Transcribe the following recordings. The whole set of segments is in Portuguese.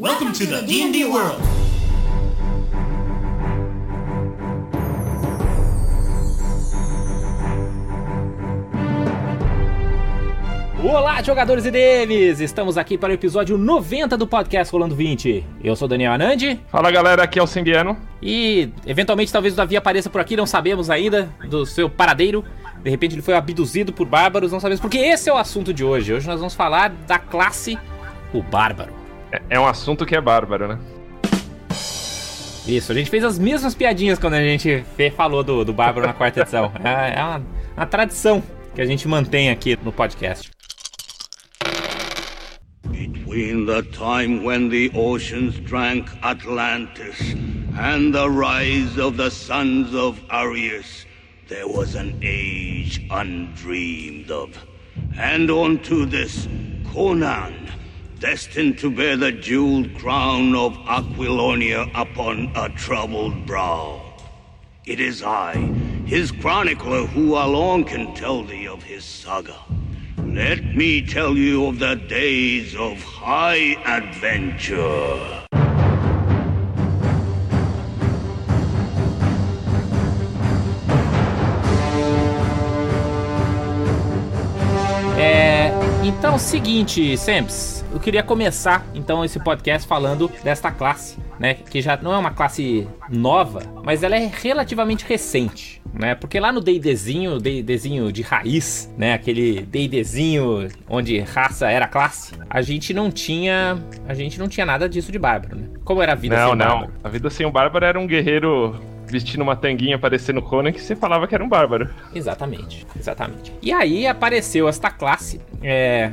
Welcome to the D&D world. Olá, jogadores e DMs! Estamos aqui para o episódio 90 do podcast Rolando 20. Eu sou Daniel Anandi Fala galera, aqui é o Simbiano. e eventualmente talvez o Davi apareça por aqui, não sabemos ainda do seu paradeiro. De repente ele foi abduzido por bárbaros, não sabemos porque esse é o assunto de hoje. Hoje nós vamos falar da classe o bárbaro. É, é um assunto que é bárbaro, né? Isso, a gente fez as mesmas piadinhas quando a gente falou do, do bárbaro na quarta edição. É, é uma, uma tradição que a gente mantém aqui no podcast. Between the time when the oceans drank Atlantis and the rise of the sons of Arius, there was an age undreamed of. And unto this, Conan, destined to bear the jeweled crown of Aquilonia upon a troubled brow. It is I, his chronicler, who alone can tell thee of his saga. Let me tell you of the days of high adventure. Então, seguinte, Samps, eu queria começar então esse podcast falando desta classe, né, que já não é uma classe nova, mas ela é relativamente recente, né? Porque lá no D&Dzinho, D&Dzinho de raiz, né, aquele D&Dzinho onde raça era classe, a gente não tinha, a gente não tinha nada disso de bárbaro, né? Como era a vida não, sem não. bárbaro? A vida sem o bárbaro era um guerreiro vestindo uma tanguinha parecendo Conan que você falava que era um bárbaro. Exatamente, exatamente. E aí apareceu esta classe, é,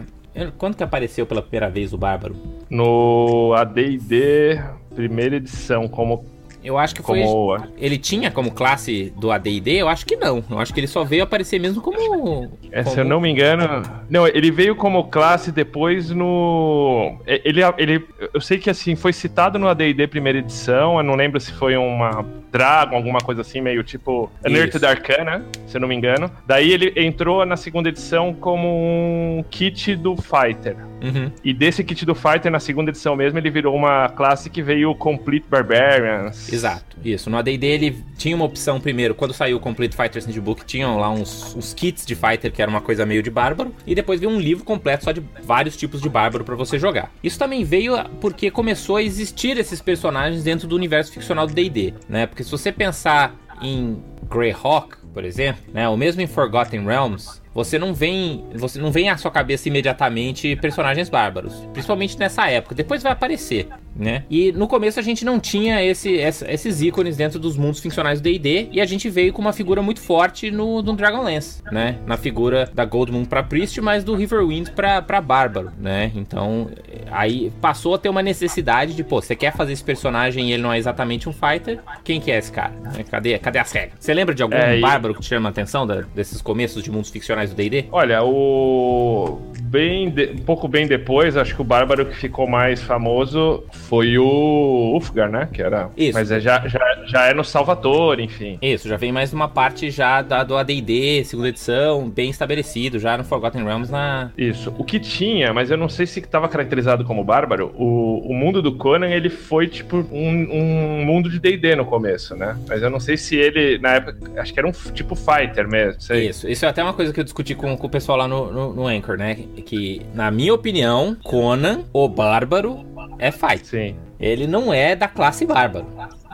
quando que apareceu pela primeira vez o bárbaro? No AD&D primeira edição, como Eu acho que foi. como Ele tinha como classe do AD&D? Eu acho que não. Eu acho que ele só veio aparecer mesmo como. É, se como- eu não me engano. Não, ele veio como classe depois no. é, Ele, ele, eu sei que assim, foi citado no ADD primeira edição. Eu não lembro se foi uma Dragon, alguma coisa assim, meio tipo Unearthed. Arcana, se eu não me engano. Daí ele entrou na segunda edição como um kit do Fighter. Uhum. E desse kit do Fighter, na segunda edição mesmo, ele virou uma classe que veio Complete Barbarians. Exato, isso. No AD&D ele tinha uma opção primeiro, quando saiu o Complete Fighters Handbook, tinham lá uns, uns kits de fighter que era uma coisa meio de bárbaro, e depois veio um livro completo só de vários tipos de bárbaro pra você jogar. Isso também veio porque começou a existir esses personagens dentro do universo ficcional do D&D, né? Porque se você pensar em Greyhawk, por exemplo, né, ou mesmo em Forgotten Realms, você não vem, você não vem à sua cabeça imediatamente personagens bárbaros, principalmente nessa época. Depois vai aparecer, né? E no começo a gente não tinha esse, esses ícones dentro dos mundos ficcionais do D&D e a gente veio com uma figura muito forte no, no Dragonlance, né? Na figura da Goldmoon para Priest, mas do Riverwind para para bárbaro, né? Então aí passou a ter uma necessidade de, pô, você quer fazer esse personagem e ele não é exatamente um fighter? Quem que é esse cara? né? Cadê, cadê as regras? Você lembra de algum É, e- bárbaro que te chama a atenção da- desses começos de mundos ficcionais do D&D? Olha, o. Bem de- Um pouco bem depois, acho que o Bárbaro que ficou mais famoso foi o Ulfgar, né? Que era. Isso. Mas é, já, já, já é no Salvador, enfim. Isso, já vem mais uma parte já da, do AD&D, segunda edição, bem estabelecido, já no Forgotten Realms na... Isso. O que tinha, mas eu não sei se estava caracterizado como bárbaro, o, o mundo do Conan, ele foi tipo um, um mundo de D&D no começo, né? Mas eu não sei se ele, na época, acho que era um tipo fighter mesmo, sei. Isso, isso é até uma coisa que eu discuti com, com o pessoal lá no, no, no Anchor, né? Que, na minha opinião, Conan, o Bárbaro, é fight. Sim. Ele não é da classe bárbaro.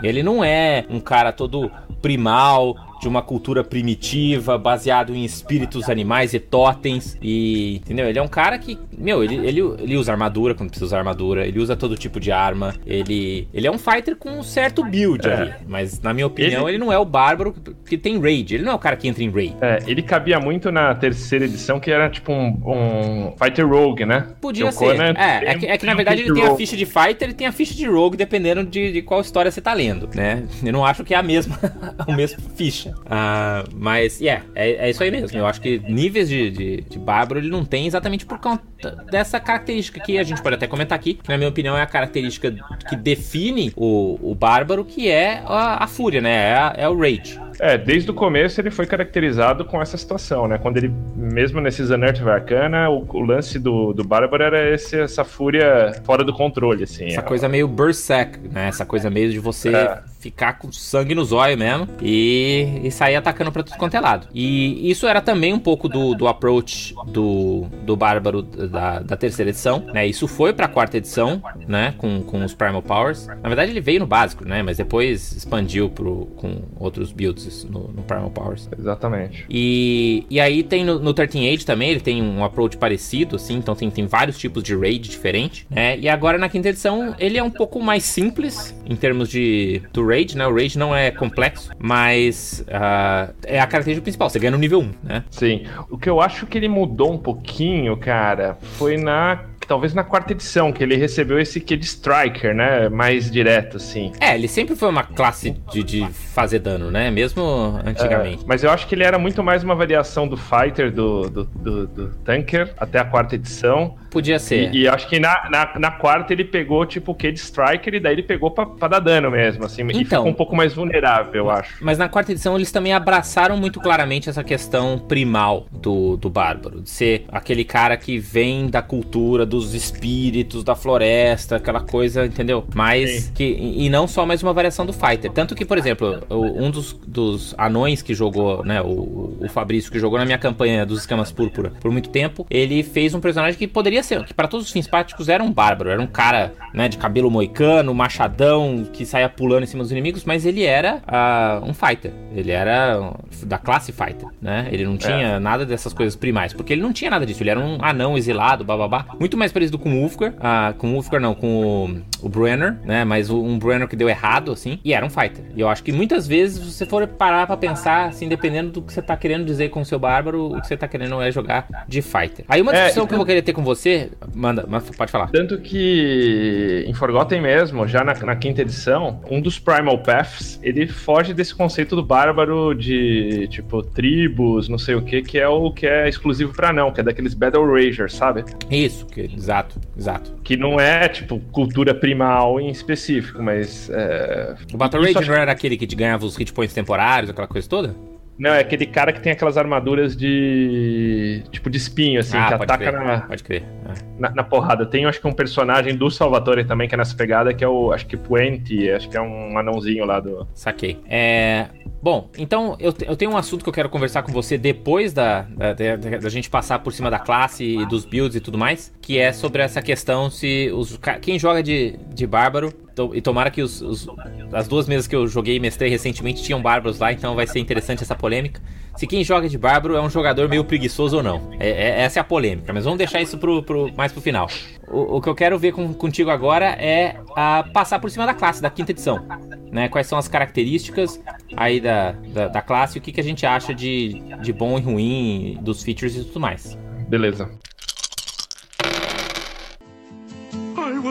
Ele não é um cara todo primal, de uma cultura primitiva, baseado em espíritos animais e totens. E, entendeu? Ele é um cara que, meu, ele, ele, ele usa armadura quando precisa usar armadura, ele usa todo tipo de arma. Ele, ele é um fighter com um certo build É. ali. Mas, na minha opinião, ele... Ele- não é o bárbaro que, tem raid. Ele não é o cara que entra em raid. É, ele cabia muito na terceira edição, que era tipo um, um Fighter Rogue, né? Podia ser. Conan É, é que, é que na verdade ele tem a ficha de Fighter e tem a ficha de Rogue, dependendo de, de qual história você tá lendo, né? Eu não acho que é a mesma, a mesma ficha. Ah, mas, yeah, é, é isso aí mesmo. Eu acho que níveis de, de, de Bárbaro ele não tem exatamente por conta dessa característica que a gente pode até comentar aqui, que na minha opinião é a característica que define o, o Bárbaro, que é a, a fúria, né? É, a- é o Rage. É, desde o começo ele foi caracterizado com essa situação, né? Quando ele, mesmo nesses Unearth Arcana, o, o lance do, do Bárbaro era esse, essa fúria fora do controle, assim. Essa coisa meio Berserk, né? Essa coisa meio de você é. ficar com sangue nos olhos mesmo e, e sair atacando pra tudo quanto é lado. E isso era também um pouco do, do approach do, do Bárbaro da, da terceira edição, né? Isso foi pra quarta edição, né? Com, com os Primal Powers. Na verdade ele veio no básico, né? Mas depois expandiu pro, com outros builds no, no Primal Powers. Exatamente. E, e aí tem no, no 13 Age também, ele tem um approach parecido, assim, então tem, tem vários tipos de raid diferentes, né? E agora na quinta edição ele é um pouco mais simples em termos de do raid, né? O raid não é complexo, mas uh, é a característica principal, você ganha no nível 1, né? Sim. O que eu acho que ele mudou um pouquinho, cara, foi na talvez na quarta edição, que ele recebeu esse kit de Striker, né? Mais direto, assim. É, ele sempre foi uma classe de, de fazer dano, né? Mesmo antigamente. É, mas eu acho que ele era muito mais uma variação do Fighter, do, do, do, do Tanker, até a quarta edição. Podia ser. E, e acho que na, na, na, quarta ele pegou, tipo, o Kid Striker e daí ele pegou pra, pra dar dano mesmo, assim. Então, e ficou um pouco mais vulnerável, eu acho. Mas na quarta edição eles também abraçaram muito claramente essa questão primal do, do Bárbaro. De ser aquele cara que vem da cultura, dos espíritos, da floresta, aquela coisa, entendeu? Mas que. E não só mais uma variação do Fighter. Tanto que, por exemplo, um dos, dos anões que jogou, né? O, o Fabrício que jogou na minha campanha dos escamas púrpura por muito tempo, ele fez um personagem que poderia ser, que para todos os fins práticos era um bárbaro, era um cara, né, de cabelo moicano, machadão, que saía pulando em cima dos inimigos, mas ele era uh, um fighter. Ele era da classe fighter, né? Ele não tinha é. nada dessas coisas primais, porque ele não tinha nada disso, ele era um anão exilado, bababá. Muito mais parecido com o Ulfgar, uh, com o Ulfgar não, com o, o Brenner, né? Mas um Brenner que deu errado, assim, e era um fighter. E eu acho que muitas vezes, se você for parar pra pensar, assim, dependendo do que você tá querendo dizer com o seu bárbaro, o que você tá querendo é jogar de fighter. Aí uma é, discussão é, que eu vou querer ter com você manda, pode falar. Tanto que em Forgotten mesmo, já na, na, quinta edição, um dos Primal Paths, ele foge desse conceito do bárbaro de, tipo, tribos, não sei o que, que é o que é exclusivo pra não, que é daqueles Battle Ragers, sabe? Isso, que, exato, exato. Que não é, tipo, cultura primal em específico, mas... É... O Battle Rager não era aquele que te ganhava os hit points temporários, aquela coisa toda? Não, é aquele cara que tem aquelas armaduras de. tipo de espinho, assim, ah, que ataca crer, na. Pode crer. É. Na, na, porrada. Tem, acho que um personagem do Salvatore também que é nessa pegada, que é o. Acho que Puente, acho que é um anãozinho lá do. Saquei. É. Bom, então eu, eu tenho um assunto que eu quero conversar com você depois da, da, da, da, gente passar por cima da classe e dos builds e tudo mais, que é sobre essa questão se os, quem joga de, de bárbaro e tomara que os, os, as duas mesas que eu joguei e mestrei recentemente tinham bárbaros lá, então vai ser interessante essa polêmica. Se quem joga de bárbaro é um jogador meio preguiçoso ou não. É, é, essa é a polêmica, mas vamos deixar isso pro, pro mais pro final. O, o, que eu quero ver com, contigo agora é a passar por cima da classe, da quinta edição. Né? Quais são as características aí da, da, da classe e o que, que a gente acha de, de bom e ruim, dos features e tudo mais. Beleza.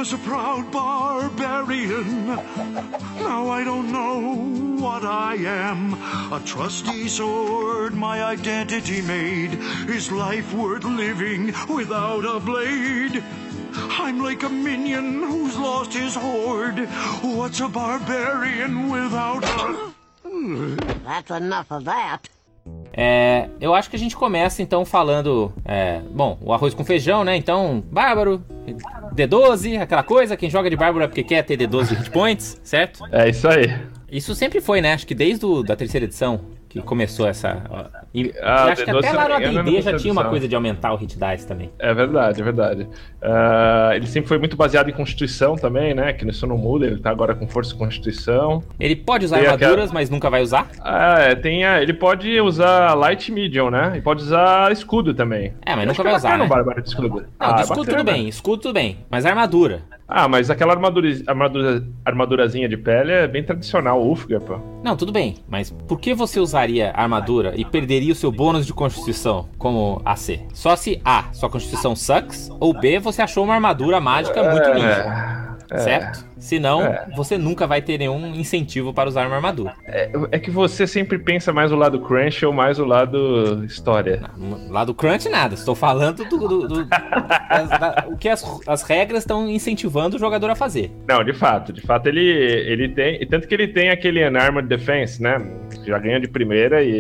Was a proud barbarian. Now I don't know what I am. A trusty sword my identity made. Is life worth living without a blade? I'm like a minion who's lost his horde. What's a barbarian without a. That's enough of that. É, eu acho que a gente começa então falando. É, bom, o arroz com feijão, né? Então, bárbaro, D12, aquela coisa. Quem joga de bárbaro é porque quer ter D12 de hit points, certo? É isso aí. Isso sempre foi, né? Acho que desde a da terceira edição que começou essa. Ah, acho que até lá no AD&D já tinha uma coisa de aumentar o hit dice também. É verdade, é verdade. Uh, ele sempre foi muito baseado em Constituição também, né? Que isso não muda, ele tá agora com Força e Constituição. Ele pode usar tem armaduras, aquela... mas nunca vai usar? Ah, é, tem a... ele pode usar Light Medium, né? E pode usar escudo também. É, mas nunca vai usar, né? Bárbaro de escudo. Não, ah, de escudo tudo bem, escudo tudo bem. Mas armadura. Ah, mas aquela armadura, armadura, armadurazinha de pele é bem tradicional, Ufga, pô. Não, tudo bem, mas por que você usaria armadura e perderia o seu bônus de constituição como AC? Só se A, sua constituição sucks, ou B, você achou uma armadura mágica muito linda. certo? Senão, É. você nunca vai ter nenhum incentivo para usar uma armadura. É, é que você sempre pensa mais o lado crunch ou mais o lado história. Lá do crunch, nada. Estou falando do, do- do- das- da- o que as, as regras estão incentivando o jogador a fazer. Não, de fato, de fato ele, ele tem. e Tanto que ele tem aquele Unarmored Defense, né? Já ganha de primeira e.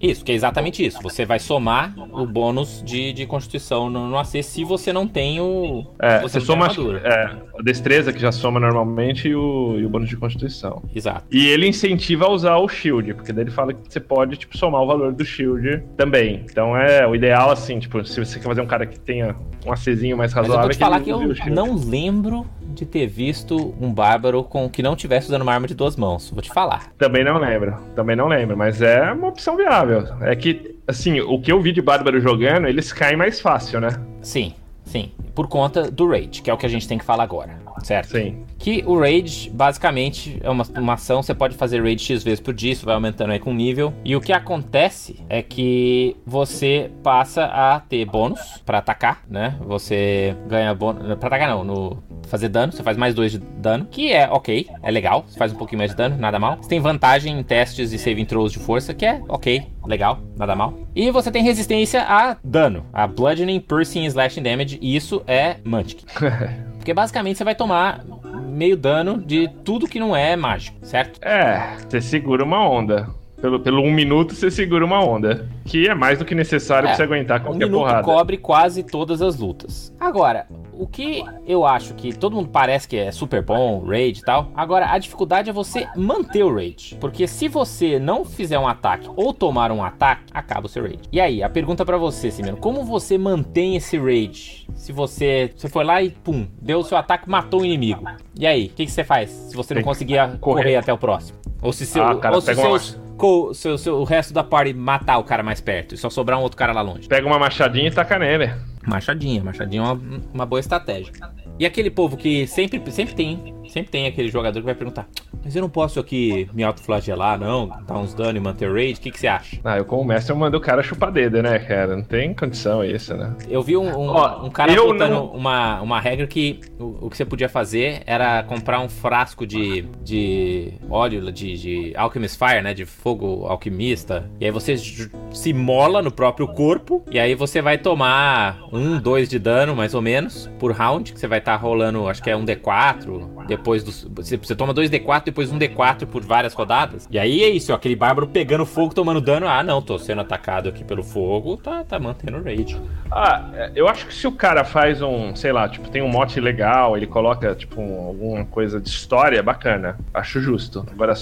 e- Isso, que é exatamente isso. Você vai somar o bônus de, de constituição no, no AC se você não tem o. é, você você não soma é, a destreza que já soma normalmente e o, e o bônus de constituição. Exato. E ele incentiva a usar o shield, porque daí ele fala que você pode, tipo, somar o valor do shield também. Então é o ideal, assim, tipo, se você quer fazer um cara que tenha um ACzinho mais Mas eu razoável. vou te é falar que eu não lembro de ter visto um bárbaro com que não tivesse usando uma arma de duas mãos. Vou te falar. Também não lembro, também não lembro, mas é uma opção viável. É que, assim, o que eu vi de Bárbaro jogando, eles caem mais fácil, né? Sim, sim. Por conta do raid, que é o que a gente tem que falar agora. Certo? Sim. Que o raid, basicamente, é uma, uma ação, você pode fazer raid X vezes por dia, isso vai aumentando aí com o nível. E o que acontece é que você passa a ter bônus pra atacar, né? Você ganha bônus. Pra atacar não, no fazer dano, você faz mais dois de dano, que é ok, é legal, você faz um pouquinho mais de dano, nada mal. Você tem vantagem em testes e saving throws de força, que é ok, legal, nada mal. E você tem resistência a dano, a bludgeoning, piercing slashing damage, e isso é Munchkin. Porque basicamente você vai tomar meio dano de tudo que não é mágico, certo? É, você segura uma onda. Pelo, pelo um minuto você segura uma onda. Que é mais do que necessário É, pra você aguentar Um qualquer minuto porrada. cobre quase todas as lutas. Agora, o que eu acho que todo mundo parece que é super bom, raid e tal. Agora, a dificuldade é você manter o raid. Porque se você não fizer um ataque ou tomar um ataque, acaba o seu raid. E aí, a pergunta pra você, Simeno, como você mantém esse raid? Se você, você foi lá e pum, deu o seu ataque, matou o inimigo. E aí, o que, que você faz se você não conseguir correr. correr. até o próximo? Ou se, seu, Ah, cara, ou se uma- seus, co- seu, seu- o resto da party matar o cara mais perto e só sobrar um outro cara lá longe? Pega uma machadinha e taca nele. Machadinha, machadinha é uma, uma boa estratégia. E aquele povo que sempre, sempre tem, sempre tem aquele jogador que vai perguntar: Mas eu não posso aqui me autoflagelar, não? Dar uns dano e manter raid? O que, que você acha? Ah, eu como mestre eu mando o cara chupar dedo, né, cara? Não tem condição isso, né? Eu vi um, um, Ó, um cara botando não- uma, uma regra que o, o que você podia fazer era comprar um frasco de, de óleo de, de Alchemist Fire, né? De fogo alquimista. E aí você se mola no próprio corpo. E aí você vai tomar um, dois de dano, mais ou menos, por round. Que você vai estar rolando, acho que é um D4. Depois dos. Você, você toma dois D4, depois um D4 por várias rodadas. E aí é isso, ó, aquele bárbaro pegando fogo, tomando dano. Ah, não, tô sendo atacado aqui pelo fogo, tá, tá mantendo raid. Ah, é, eu acho que se o cara faz um, sei lá, tipo, tem um mote legal, ele coloca, tipo, um- alguma coisa de história bacana, acho justo. Agora,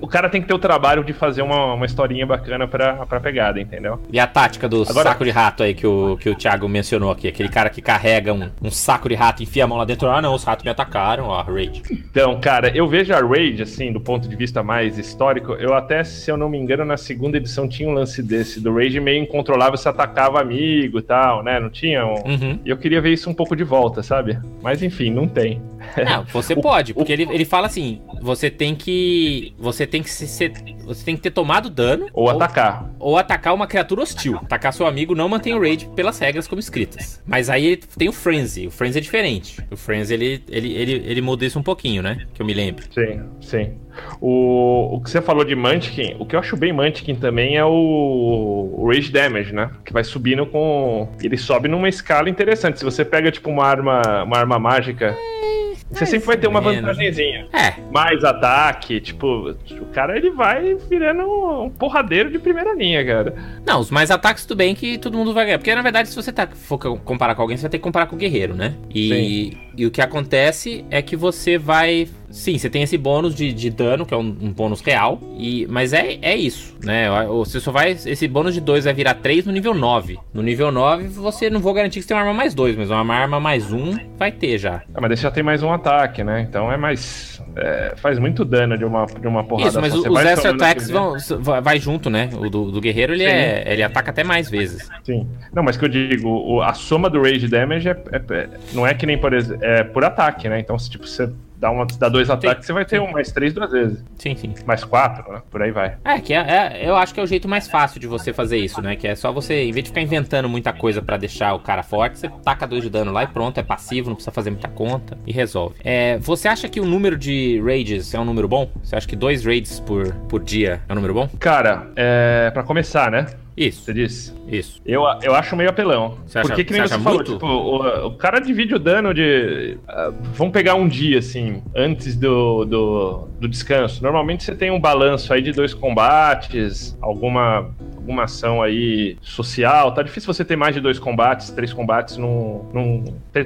o cara tem que ter o trabalho de fazer uma, uma historinha bacana pra, pra pegada, entendeu? E a tática do Agora- saco de rato aí que o, que o Thiago mencionou aqui, aquele cara que carrega um, um saco de rato e enfia a mão lá dentro. Ah, não, os ratos me atacaram, ó, raid. Então, cara, eu vejo a Raid, assim, do ponto de vista mais histórico, eu até, se eu não me engano, na segunda edição tinha um lance desse, do Raid meio incontrolável, se atacava amigo e tal, né? Não tinha um... Uhum. E eu queria ver isso um pouco de volta, sabe? Mas enfim, não tem. Não, você pode, porque ele, ele fala assim: você tem que. Você tem que se- ser. Você tem que ter tomado dano. Ou atacar. Ou atacar uma criatura hostil. Atacar seu amigo não mantém o raid pelas regras como escritas. Mas aí tem o Frenzy. O Frenzy é diferente. O Frenzy ele, ele, ele, ele muda isso um pouquinho, né? Que eu me lembro. Sim, sim. O, o que você falou de Munchkin, o que eu acho bem Munchkin também é o, o Rage Damage, né? Que vai subindo com. Ele sobe numa escala interessante. Se você pega, tipo, uma arma, uma arma mágica. Você sempre vai ter uma menos. vantagemzinha. É, Mais ataque, tipo, o cara ele vai virando um porradeiro de primeira linha, cara. Não, os mais ataques tudo bem que todo mundo vai ganhar. Porque na verdade, se você tá, for co- comparar com alguém, você vai ter que comparar com o guerreiro, né? E, e o que acontece é que você vai. Sim, você tem esse bônus de, de dano, que é um, um bônus real. E, mas é, é isso, né? Você só vai. Esse bônus de 2 vai virar 3 no nível 9. No nível 9, você não vou garantir que você tem uma arma mais 2, mas uma arma mais 1 um vai ter já. Ah, mas daí já tem mais um ataque, né? Então é mais. é, faz muito dano de uma, de uma porrada Isso, mas só. Você os vai extra attacks vão, vai- junto, né? O do, do guerreiro ele, Sim. é, ele ataca até mais vezes. Sim. Não, mas que eu digo, o- a soma do Rage Damage é, é- é- não é que nem por. É por ataque, né? Então, se tipo, você dá, uma, dá dois ataques, você vai ter um mais três duas vezes. Sim, sim. Mais quatro, né? Por aí vai. É, que é, é- eu acho que é o jeito mais fácil de você fazer isso, né? Que é só você, em vez de ficar inventando muita coisa pra deixar o cara forte, você taca dois de dano lá e pronto, é passivo, não precisa fazer muita conta e resolve. É, você acha que o número de raids é um número bom? Você acha que dois raids por, por dia é um número bom? Cara, é, pra começar, né? Isso, Você disse. isso. Eu, eu acho meio apelão. Você acha- Porque que nem você você, falou, muito? tipo, o, o cara divide o dano de. ah, vamos pegar um dia, assim, antes do, do, do descanso. Normalmente você tem um balanço aí de dois combates, alguma, alguma ação aí social. Tá difícil você ter mais de dois combates, três combates num. num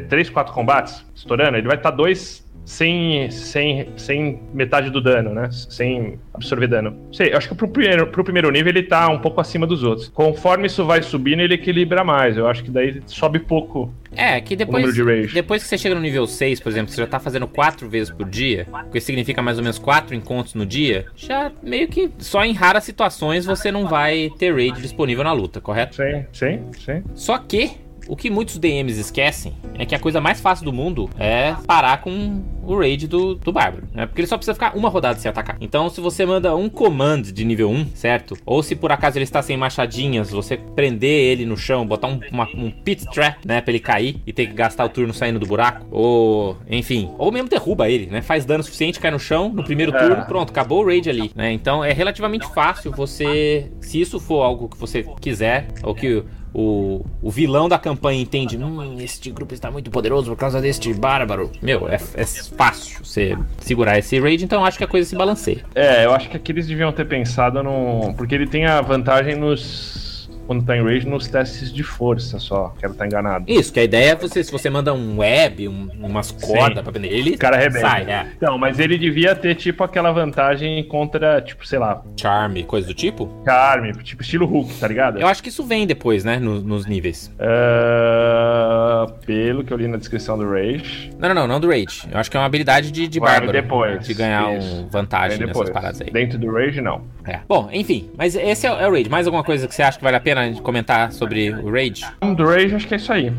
três, quatro combates estourando. Ele vai estar dois. Sem, sem, sem metade do dano, né? Sem absorver dano. Sei, eu acho que pro primeiro, pro primeiro nível ele tá um pouco acima dos outros. Conforme isso vai subindo, ele equilibra mais. Eu acho que daí sobe pouco. É, que depois, de depois que você chega no nível 6, por exemplo, você já tá fazendo quatro vezes por dia, o que significa mais ou menos quatro encontros no dia, já meio que só em raras situações você não vai ter raid disponível na luta, correto? Sim, sim, sim. Só que o que muitos DMs esquecem é que a coisa mais fácil do mundo é parar com o raid do, do Bárbaro, né? Porque ele só precisa ficar uma rodada sem atacar. Então, se você manda um command de nível 1, certo? Ou se por acaso ele está sem machadinhas, você prender ele no chão, botar um, uma- um pit trap, né? Pra ele cair e ter que gastar o turno saindo do buraco. Ou, enfim, ou mesmo derruba ele, né? Faz dano suficiente, cai no chão, no primeiro É. turno, pronto, acabou o raid ali, né? Então, é relativamente fácil você, se isso for algo que você quiser, ou que o, o vilão da campanha entende, hum, este grupo está muito poderoso por causa deste bárbaro. Meu, é, é fácil você segurar esse raid, então acho que a coisa se balanceia. É, eu acho que aqui eles deviam ter pensado no. Porque ele tem a vantagem nos. Quando tá em rage, nos testes de força só. Quero estar enganado. Isso, que a ideia é você, se você manda um web, um- umas cordas pra prender ele, O cara arrebenta. sai, é. Então, mas ele devia ter, tipo, aquela vantagem contra, tipo, sei lá, Charme, coisa do tipo. Charme, tipo, estilo Hulk, tá ligado? Eu acho que isso vem depois, né, no- nos níveis. Ah, pelo que eu li na descrição do Rage. Não, não, não, não do raid. Eu acho que é uma habilidade de, de Vai bárbaro. depois, De ganhar isso. um vantagem nessas depois. paradas aí. Dentro do Rage, não. É. Bom, enfim, mas esse é, o- é o raid. Mais alguma coisa que você acha que vale a pena a gente comentar sobre o raid? Do Rage, acho que é isso aí.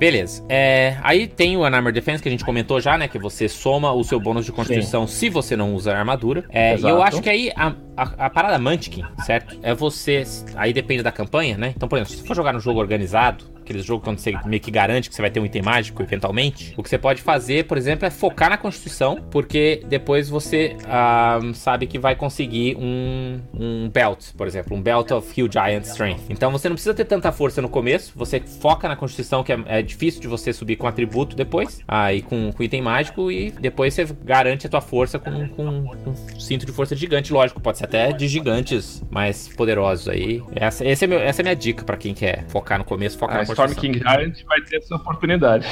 Beleza. É, aí tem o Unarmored Defense que a gente comentou já, né? Que você soma o seu bônus de constituição se você não usa armadura. É, e eu acho que aí a, a, a parada Mantiquin, certo? É você. Aí depende da campanha, né? Então, por exemplo, se você for jogar no jogo organizado, aqueles jogos onde você meio que garante que você vai ter um item mágico eventualmente, o que você pode fazer, por exemplo, é focar na constituição, porque depois você ah, sabe que vai conseguir um, um belt, por exemplo, um belt of Hill Giant Strength. Então você não precisa ter tanta força no começo, você foca na constituição, que é, é difícil de você subir com atributo depois, aí com, com item mágico, e depois você garante a tua força com, com, com um cinto de força gigante, lógico, pode ser até de gigantes mais poderosos aí. Essa, esse é meu- essa é a minha dica pra quem quer focar no começo, focar A na Storm. King Giant vai ter essa oportunidade.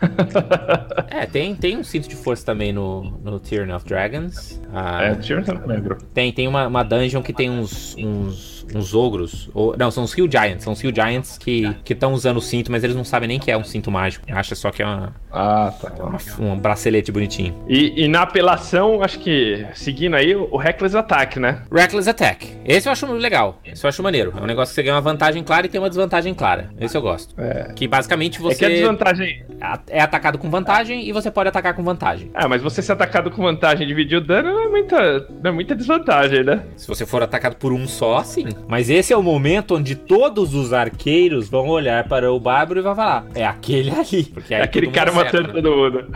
É, tem, tem um cinto de força também no, no Tyranny of Dragons. Ah, É, Tyrion eu não lembro. Tem, tem uma, uma dungeon que tem uns, uns, uns ogros. Ou, não, são os Hill Giants. São os Hill Giants que estão usando o cinto, mas eles não sabem nem que é um cinto mágico. Acha só que é uma, Ah, tá. uma- um bracelete bonitinho. E, e na apelação, acho que, seguindo aí, o Reckless Attack, né? Reckless Attack. Esse eu acho legal. Esse eu acho maneiro. É um negócio que você ganha uma vantagem clara e tem uma desvantagem clara. Esse eu gosto. É. Que basicamente É você que a desvantagem. a- é atacado com vantagem e você pode atacar com vantagem. Ah, mas você ser atacado com vantagem e dividir o dano não é muita, não é muita desvantagem, né? Se você for atacado por um só, sim. Mas esse é o momento onde todos os arqueiros vão olhar para o bárbaro e vão falar: é aquele ali. Porque aí É aquele cara acerta, matando né? todo mundo.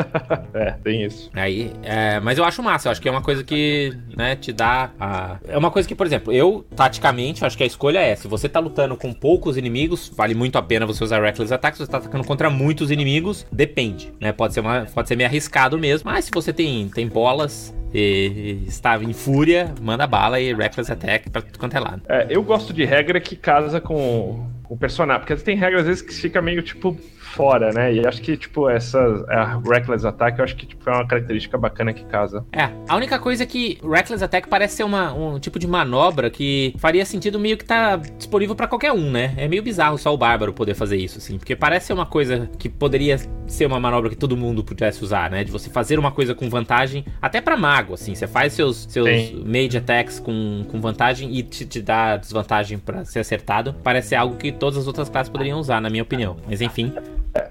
é, tem isso. Aí, é, mas eu acho massa, eu acho que é uma coisa que, né, te dá a... É uma coisa que, por exemplo, eu, taticamente, acho que a escolha é, se você tá lutando com poucos inimigos, vale muito a pena você usar Reckless Attack, se você tá atacando contra muitos inimigos, depende, né, pode ser, uma, pode ser meio arriscado mesmo, mas se você tem, tem bolas e está em fúria, manda bala e Reckless Attack pra tudo quanto é lado. É, eu gosto de regra que casa com o personagem, porque tem regra às vezes que fica meio tipo fora, né? E acho que tipo essa a Reckless Attack, eu acho que tipo, é uma característica bacana que casa. É, a única coisa é que Reckless Attack parece ser uma, um tipo de manobra que faria sentido meio que tá disponível pra qualquer um, né? É meio bizarro só o Bárbaro poder fazer isso, assim, porque parece ser uma coisa que poderia ser uma manobra que todo mundo pudesse usar, né? De você fazer uma coisa com vantagem, até pra mago, assim, você faz seus, seus Sim. mage attacks com, com vantagem e te, te dá desvantagem pra ser acertado. Parece ser algo que todas as outras classes poderiam usar, na minha opinião. Mas enfim,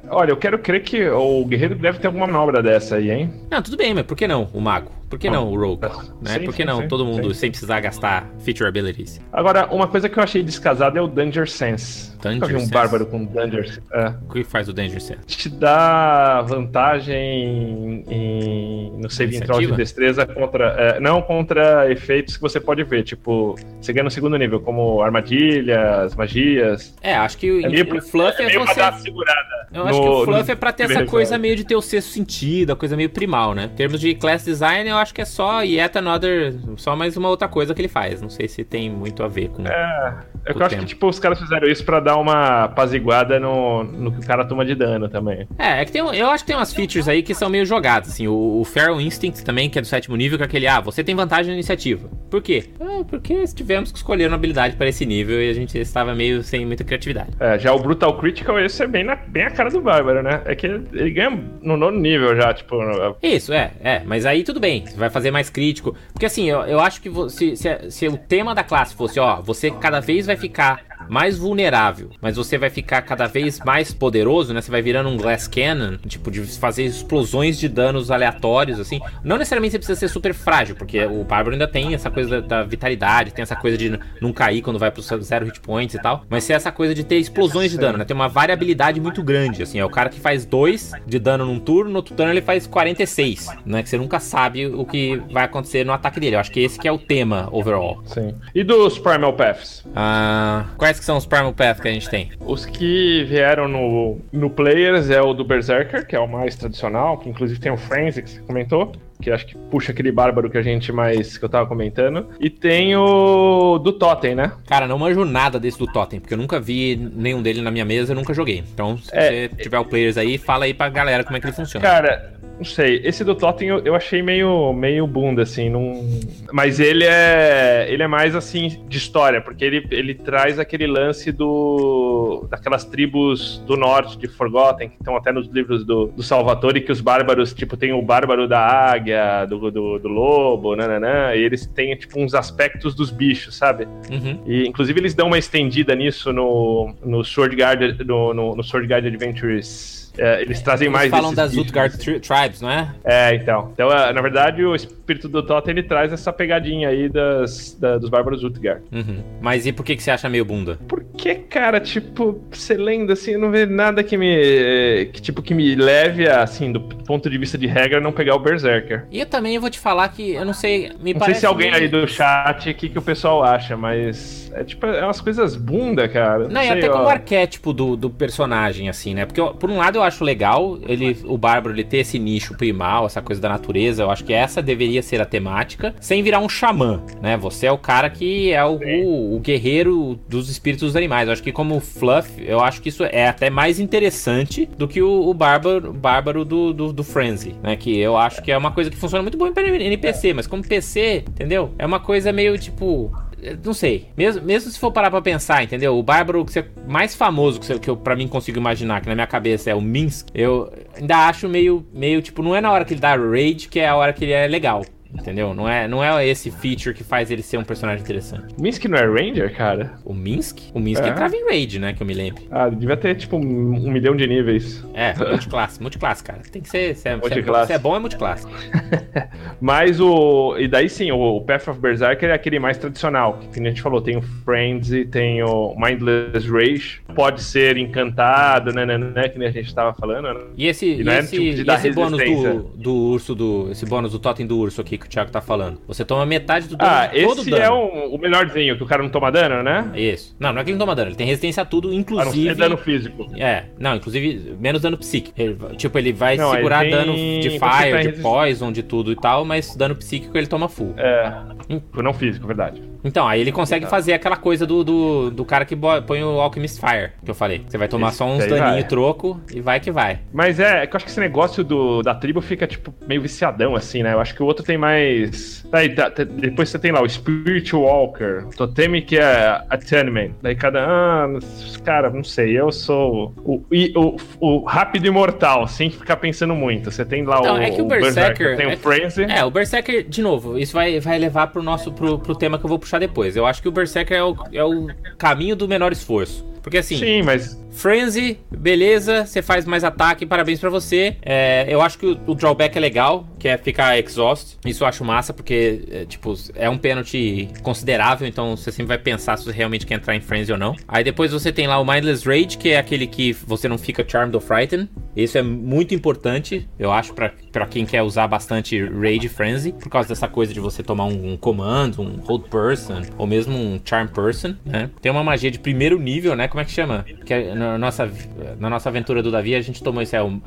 Olha, eu quero crer que o guerreiro deve ter alguma manobra dessa aí, hein? Não, tudo bem, mas por que não o mago? Por que não o rogue? Né? Sim, por que sim, não sim, todo mundo sem precisar gastar feature abilities? Agora, uma coisa que eu achei descasada é o Danger Sense. Danger Nunca vi um Sense? bárbaro com Danger é. O que faz o Danger Sense? Te dá vantagem em, no save Iniciativa? de destreza contra. é, não contra efeitos que você pode ver. Tipo, você ganha no segundo nível, como armadilhas, magias. É, acho que o, É o fluff é, pra você. dar segurada. Eu acho no- que o fluff é pra ter essa coisa meio de ter o sexto sentido, a coisa meio primal, né? Em termos de class design, eu acho que é só yet another, só mais uma outra coisa que ele faz. Não sei se tem muito a ver com. É, eu O acho tempo. que tipo, os caras fizeram isso pra dar uma apaziguada no, no que o cara toma de dano também. É, é que tem, eu acho que tem umas features aí que são meio jogadas, assim. O, o Feral Instinct também, que é do sétimo nível, que é aquele, ah, você tem vantagem na iniciativa. Por quê? Ah, porque tivemos que escolher uma habilidade para esse nível e a gente estava meio sem muita criatividade. É, já o Brutal Critical, esse é bem, na, bem a cara do Bárbaro, né? É que ele, ele ganha no nono nível já, tipo. no- Isso, é, é. Mas aí tudo bem, você vai fazer mais crítico. Porque assim, eu, eu acho que vo- se, se, se o tema da classe fosse, ó, você cada vez vai ficar mais vulnerável, mas você vai ficar cada vez mais poderoso, né? Você vai virando um Glass Cannon, tipo, de fazer explosões de danos aleatórios, assim. Não necessariamente você precisa ser super frágil, porque o Bárbaro ainda tem essa coisa da, da vitalidade, tem essa coisa de não cair quando vai pro zero hit points e tal. Mas é essa coisa de ter explosões de dano, né? Tem uma variabilidade muito grande, assim. É o cara que faz 2 de dano num turno, no outro turno ele faz 46, né? Que você nunca sabe o que vai acontecer no ataque dele. Eu acho que esse que é o tema overall. Sim. E dos Primal Paths? Ah, quais que são os Primal Path que a gente tem? Os que vieram no, no Players é o do Berserker, que é o mais tradicional, que inclusive tem o Frenzy que você comentou, que acho que puxa aquele bárbaro que a gente mais. que eu tava comentando. E tem o do Totem, né? Cara, não manjo nada desse do Totem, porque eu nunca vi nenhum dele na minha mesa, eu nunca joguei. Então, se É, você tiver o players aí, fala aí pra galera como é que ele funciona. Cara, não sei. Esse do Totem eu, eu achei meio, meio bunda, assim. Não... Mas ele é. Ele é mais assim de história, porque ele, ele traz aquele lance do. daquelas tribos do norte de Forgotten, que estão até nos livros do, do Salvatore, que os bárbaros, tipo, tem o bárbaro da águia, do, do, do lobo, nananã, e eles têm, tipo, uns aspectos dos bichos, sabe? Uhum. E, inclusive, eles dão uma estendida nisso no, no Sword Guard, no, no, no Sword Guard Adventures. É, eles trazem Eles mais falam das Utgard assim. tri- Tribes, não é? É, então. Então, ah, na verdade, o espírito do Totem ele traz essa pegadinha aí das, da- dos Bárbaros Utgard. Uhum. Mas e por que, que você acha meio bunda? Porque, cara, tipo, você lendo assim, não vê nada que me. que tipo, que me leve a, assim, do ponto de vista de regra, não pegar o Berserker. E eu também vou te falar que eu não sei, me Não sei parece se alguém meio- aí do chat, o que, que o pessoal acha, mas. É tipo, é umas coisas bunda, cara. Não, e sei, até ó. como arquétipo do, do personagem, assim, né? Porque, por um lado, eu acho legal ele, o Bárbaro ele ter esse nicho primal, essa coisa da natureza. Eu acho que essa deveria ser a temática, sem virar um xamã, né? Você é o cara que é o, o, o guerreiro dos espíritos dos animais. Eu acho que, como Fluff, eu acho que isso é até mais interessante do que o, o Bárbaro, bárbaro do, do, do Frenzy, né? Que eu acho que é uma coisa que funciona muito bem para NPC, mas como PC, entendeu? É uma coisa meio tipo. Não sei. Mesmo, mesmo se for parar pra pensar, entendeu? O bárbaro que você, mais famoso que, você, que eu, pra mim, consigo imaginar, que na minha cabeça é o Minsk, eu ainda acho meio, meio tipo, não é na hora que ele dá raid que é a hora que ele é legal. Entendeu? Não é, não é esse feature que faz ele ser um personagem interessante. Minsk não é Ranger, cara? O Minsk? O Minsk É. entrava em raid, né? Que eu me lembro. Ah, devia ter, tipo, um, um milhão de níveis. É, multiclasse, multiclasse, cara. Tem que ser. Se é, se é, se é bom, é multiclasse. Mas o. E daí sim, o Path of Berserker é aquele mais tradicional. Que a gente falou, tem o Frenzy, tem o Mindless Rage. Pode ser encantado, né, né, né, que nem a gente tava falando, né? E esse, E e é esse, tipo e esse bônus do, do urso do. Esse bônus do totem do urso aqui que o Thiago tá falando. Você toma metade do dano Ah, esse dano. é o, o melhorzinho, que o cara não toma dano, né? Isso. Não, não é que ele não toma dano, ele tem resistência a tudo, A não ser inclusive. dano físico. É, não, inclusive menos dano psíquico. Ele- tipo, ele vai Não, segurar ele tem- dano de fire, tem de poison, de tudo e tal, mas dano psíquico ele toma full. É. Hum. Não físico, verdade. Então, aí ele consegue fazer aquela coisa do, do, do cara que põe o Alchemist Fire, que eu falei. Você vai tomar Esse só uns daí daninho vai. troco e vai que vai. Mas é, é que eu acho que esse negócio do, da tribo fica, tipo, meio viciadão, assim, né? Eu acho que o outro tem mais. Daí, tá- tá- depois você tem lá o Spirit Walker, Totemic que é Attunement. Daí cada. Ah, cara, não sei, eu sou o, e- o, o rápido e mortal, sem ficar pensando muito. Você tem lá Então, o. é que o Berserker. tem é o Frenzy. É, o Berserker, de novo, isso vai, vai levar pro nosso pro, pro tema que eu vou puxar depois. Eu acho que o Berserker é o, é o caminho do menor esforço. Porque assim, Sim, mas. Frenzy, beleza, você faz mais ataque, parabéns pra você. É, eu acho que o, o drawback é legal, que é ficar exhaust. Isso eu acho massa, porque, é, tipo, é um pênalti considerável, então você sempre vai pensar se você realmente quer entrar em Frenzy ou não. Aí depois você tem lá o Mindless Rage, que é aquele que você não fica charmed ou frightened. Isso é muito importante, eu acho, pra quem quer usar bastante Rage Frenzy, por causa dessa coisa de você tomar um, um comando, um hold person, ou mesmo um charm person, né? Tem uma magia de primeiro nível, né? Como é que chama? Que é, na, nossa, na nossa aventura do Davi, a gente tomou isso, é o uh,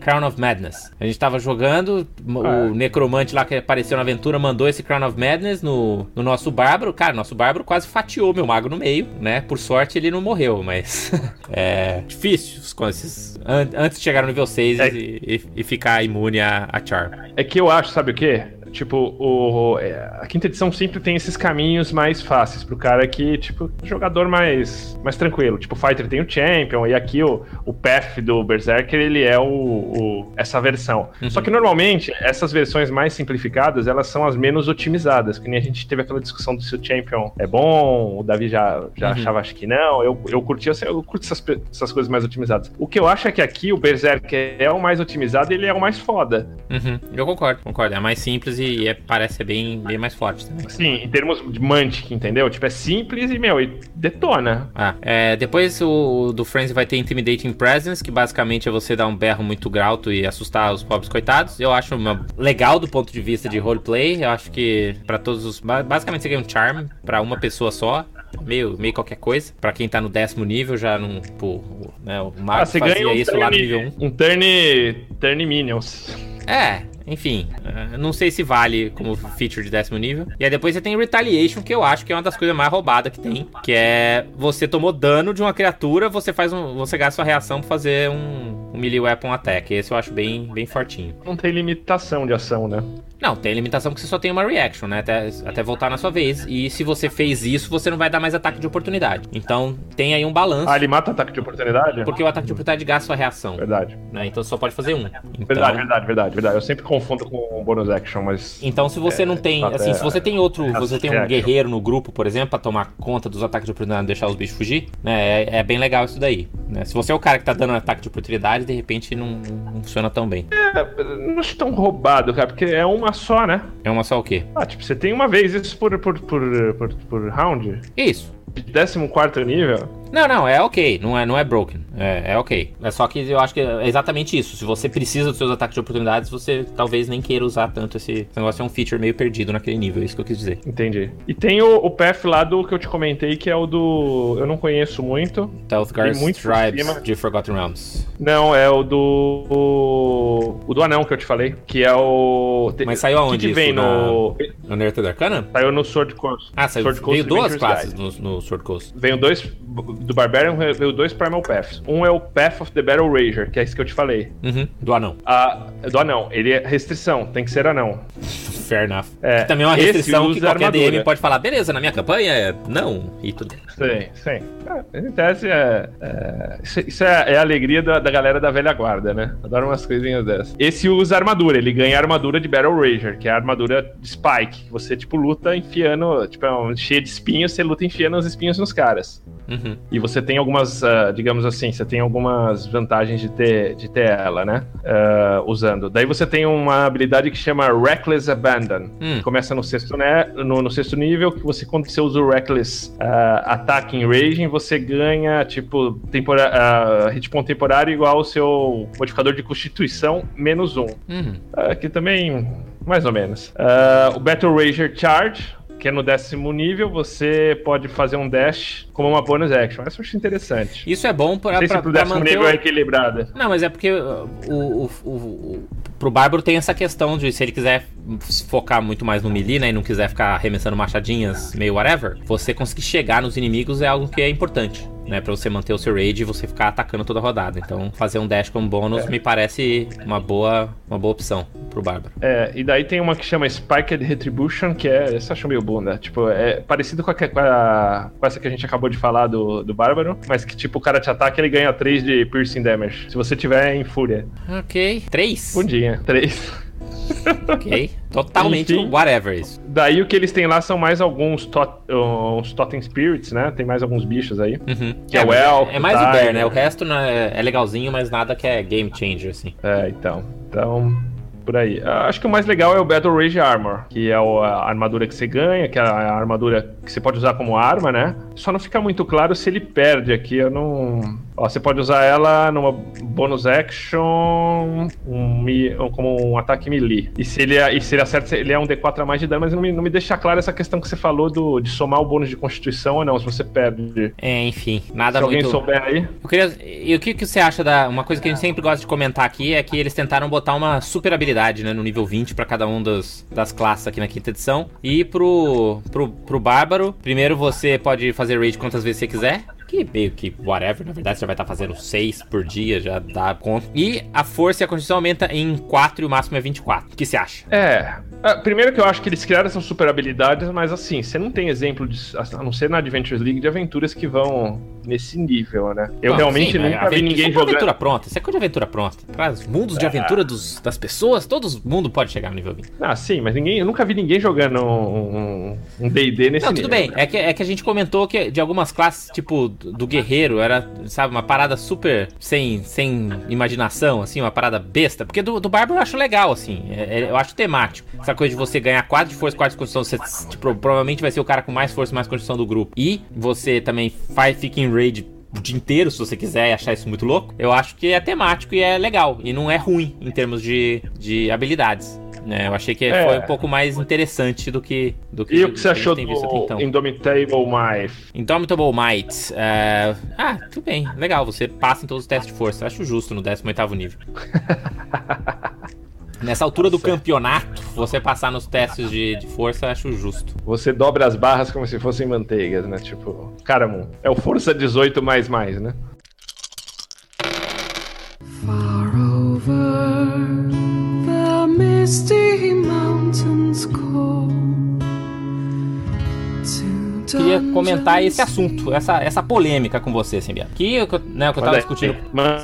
Crown of Madness. A gente tava jogando, o necromante lá que apareceu na aventura mandou esse Crown of Madness no, no nosso bárbaro. Cara, nosso bárbaro quase fatiou meu mago no meio, né? Por sorte ele não morreu, mas é difícil com esses, an antes de chegar no nível 6 É. e, e- e ficar imune a, a Charm. É que eu acho, sabe o quê? Tipo, o, é, a quinta edição sempre tem esses caminhos mais fáceis pro cara que, tipo, jogador mais, mais tranquilo. Tipo, o Fighter tem o Champion, e aqui o, o Path do Berserker, ele é o, o- essa versão. Só que normalmente, essas versões mais simplificadas, elas são as menos otimizadas. Que nem a gente teve aquela discussão do se o Champion é bom, o Davi já, já achava acho que não. Eu, eu curti, assim, eu curto essas, essas coisas mais otimizadas. O que eu acho é que aqui o Berserker é o mais otimizado e ele é o mais foda. Uhum, eu concordo, concordo. É mais simples e é- parece ser bem, bem mais forte também. Sim, em termos de Mantic, entendeu? Tipo, é simples e, meu, e detona. Ah, é, depois o, do Frenzy vai ter Intimidating Presence, que basicamente é você dar um berro muito grauto e assustar os pobres coitados. Eu acho uma- legal do ponto de vista de roleplay. Eu acho que pra todos os. ba- Basicamente você ganha um Charm pra uma pessoa só. Meio, meio qualquer coisa. Pra quem tá no décimo nível, já não. Pô, né, o Mago Ah, você fazia ganha um isso lá no turn, nível 1. um turn, turn Minions. É, enfim, eh, não sei se vale como feature de décimo nível. E aí depois você tem Retaliation, que eu acho que é uma das coisas mais roubadas que tem, que é você tomou dano de uma criatura, você faz um, você gasta sua reação pra fazer um, um melee weapon attack. Esse eu acho bem, bem fortinho. Não tem limitação de ação, né? Não, tem a limitação que você só tem uma reaction, né? Até, até voltar na sua vez. E se você fez isso, você não vai dar mais ataque de oportunidade. Então tem aí um balanço. Ah, ele mata ataque de oportunidade? Porque o ataque de oportunidade gasta sua reação. Verdade. Né? Então você só pode fazer um. Então, Verdade, verdade, verdade, verdade. Eu sempre confundo com o bonus action, mas. Então, se você não tem, assim, se você tem outro, é, você tem um reaction. guerreiro no grupo, por exemplo, pra tomar conta dos ataques de oportunidade e deixar os bichos fugir, né? É, é bem legal isso daí. Né? Se você é o cara que tá dando ataque de oportunidade, de repente não, não funciona tão bem. É, não acho tão roubado, cara, porque é uma só, né? É uma só o quê? Ah, tipo, você tem uma vez isso por, por, por, por, por round. Isso. De 14 nível. Não, não, é ok, não é, não é broken. É, é ok. É só que eu acho que é exatamente isso. Se você precisa dos seus ataques de oportunidades, você talvez nem queira usar tanto esse, esse negócio. É um feature meio perdido naquele nível, é isso que eu quis dizer. Entendi. E tem o, o path lá do que eu te comentei, que é o do. Eu não conheço muito. Telthgar's muito Tribes de Forgotten Realms. Não, é o do. O, o do anão que eu te falei. Que é o. Mas saiu aonde que, que vem isso? no. Na Unearthed Arcana? Saiu no Sword Coast. Ah, saiu, Sword Coast veio duas classes no, no Sword Coast. Veio dois. Do Barbarian veio dois Primal Paths. Um é o Path of the Battle Rager, que é esse que eu te falei. Uhum, do anão. A, do anão, ele é restrição, tem que ser anão. Fair enough. É, que também é uma restrição que qualquer armadura. DM pode falar, beleza, na minha campanha é não, e tudo. Sim, sim. É, em tese é. é- isso isso é, é a alegria da, da galera da velha guarda, né? Adoro umas coisinhas dessas. Esse usa armadura, ele ganha armadura de Battle Rager, que é a armadura de Spike, que você, tipo, luta enfiando, tipo, é um, cheia de espinhos, você luta enfiando os espinhos nos caras. Uhum. E você tem algumas, ah, digamos assim, você tem algumas vantagens de ter, de ter ela, né? Ah, usando. Daí você tem uma habilidade que chama Reckless Abandon. Hum. que Começa no sexto, né, no, no sexto nível, que você, quando você usa o Reckless ah, Attack em Raging, você ganha, tipo, tempora, ah, hit point temporário igual ao seu modificador de Constituição, menos um. Uhum. Aqui também, mais ou menos. Ah, o Battle Rager Charge, que é no décimo nível, você pode fazer um dash como uma bonus action. Essa eu acho interessante. Isso é bom sei se pro décimo manter nível é o... equilibrada. Não, mas é porque uh, o, o, o, o- pro Bárbaro tem essa questão de se ele quiser focar muito mais no melee, né, e não quiser ficar arremessando machadinhas meio whatever, você conseguir chegar nos inimigos é algo que é importante. Né, pra você manter o seu raid e você ficar atacando toda a rodada. Então, fazer um dash como bônus me parece uma boa, uma boa opção pro Bárbaro. É, e daí tem uma que chama Spiked Retribution, que é. Essa eu acho meio bunda. Tipo, é parecido com, a, com, a- com essa que a gente acabou de falar do, do Bárbaro, mas que, tipo, o cara te ataca e ele ganha 3 de piercing damage. Se você tiver em fúria. Ok. Três? Bundinha. 3. Ok? Totalmente Enfim. whatever isso. Daí o que eles têm lá são mais alguns tot, uns Totem Spirits, né? Tem mais alguns bichos aí. Uhum. Que é o Elf, É mais o. Bear, né? O resto é, é legalzinho, mas nada que é game changer, assim. É, então. Então, por aí. Ah, Acho que o mais legal é o Battle Rage Armor, que é a armadura que você ganha, que é a armadura que você pode usar como arma, né? Só não fica muito claro se ele perde aqui. Eu não. Ó, você pode usar ela numa bonus action um, mi- como um ataque melee. E se ele, e se ele acerta, ele é um D4 a mais de dano, mas não me, não me deixa claro essa questão que você falou do, de somar o bônus de constituição ou não, se você perde. É, enfim, nada se alguém muito... souber aí. Eu queria... E o que, que você acha da... Uma coisa que a gente sempre gosta de comentar aqui é que eles tentaram botar uma super habilidade, né? No nível 20 pra cada um dos, das classes aqui na quinta edição. E pro, pro, pro Bárbaro, primeiro você pode fazer raid quantas vezes você quiser. Que meio que whatever, na verdade você já vai estar fazendo 6 por dia, já dá conta. E a força e a constituição aumenta em 4 e o máximo é 24. O que você acha? É. Ah, Primeiro que eu acho que eles criaram essas super habilidades, mas assim, você não tem exemplo de. A não ser na Adventures League de aventuras que vão nesse nível, né? Eu Não, realmente sim, nunca vi ninguém é uma aventura jogando. pronta, isso é coisa de aventura pronta. Os mundos de aventura dos, das pessoas, todo mundo pode chegar no nível 20. Ah, sim, mas ninguém, eu nunca vi ninguém jogando um um- um D&D nesse Não, nível. tudo bem. É que, é que a gente comentou que de algumas classes, tipo, do guerreiro, era, sabe, uma parada super sem, sem imaginação, assim, uma parada besta. Porque do, do bárbaro eu acho legal, assim. é- é- eu acho temático. Essa coisa de você ganhar 4 de força, 4 de constituição, você tipo, provavelmente vai ser o cara com mais força e mais constituição do grupo. E você também faz, fica em raid o dia inteiro, se você quiser e achar isso muito louco. Eu acho que é temático e é legal. E não é ruim em termos de, de habilidades. Né, eu achei que É. foi um pouco mais interessante do que do que E o que você a gente achou visto do então. Indomitable Might? Indomitable Might. é, Ah, tudo bem. Legal, você passa em todos os testes de força. Acho justo no 18º nível. Nessa altura do campeonato, você passar nos testes de, de força, acho justo. Você dobra as barras como se fossem manteigas, né? Tipo, caramba, é o Força 18 mais mais, né? Far over the misty mountains cold. Queria comentar esse assunto, essa, essa polêmica com você, Simbiano. Que né, o que eu tava Manda discutindo. aí.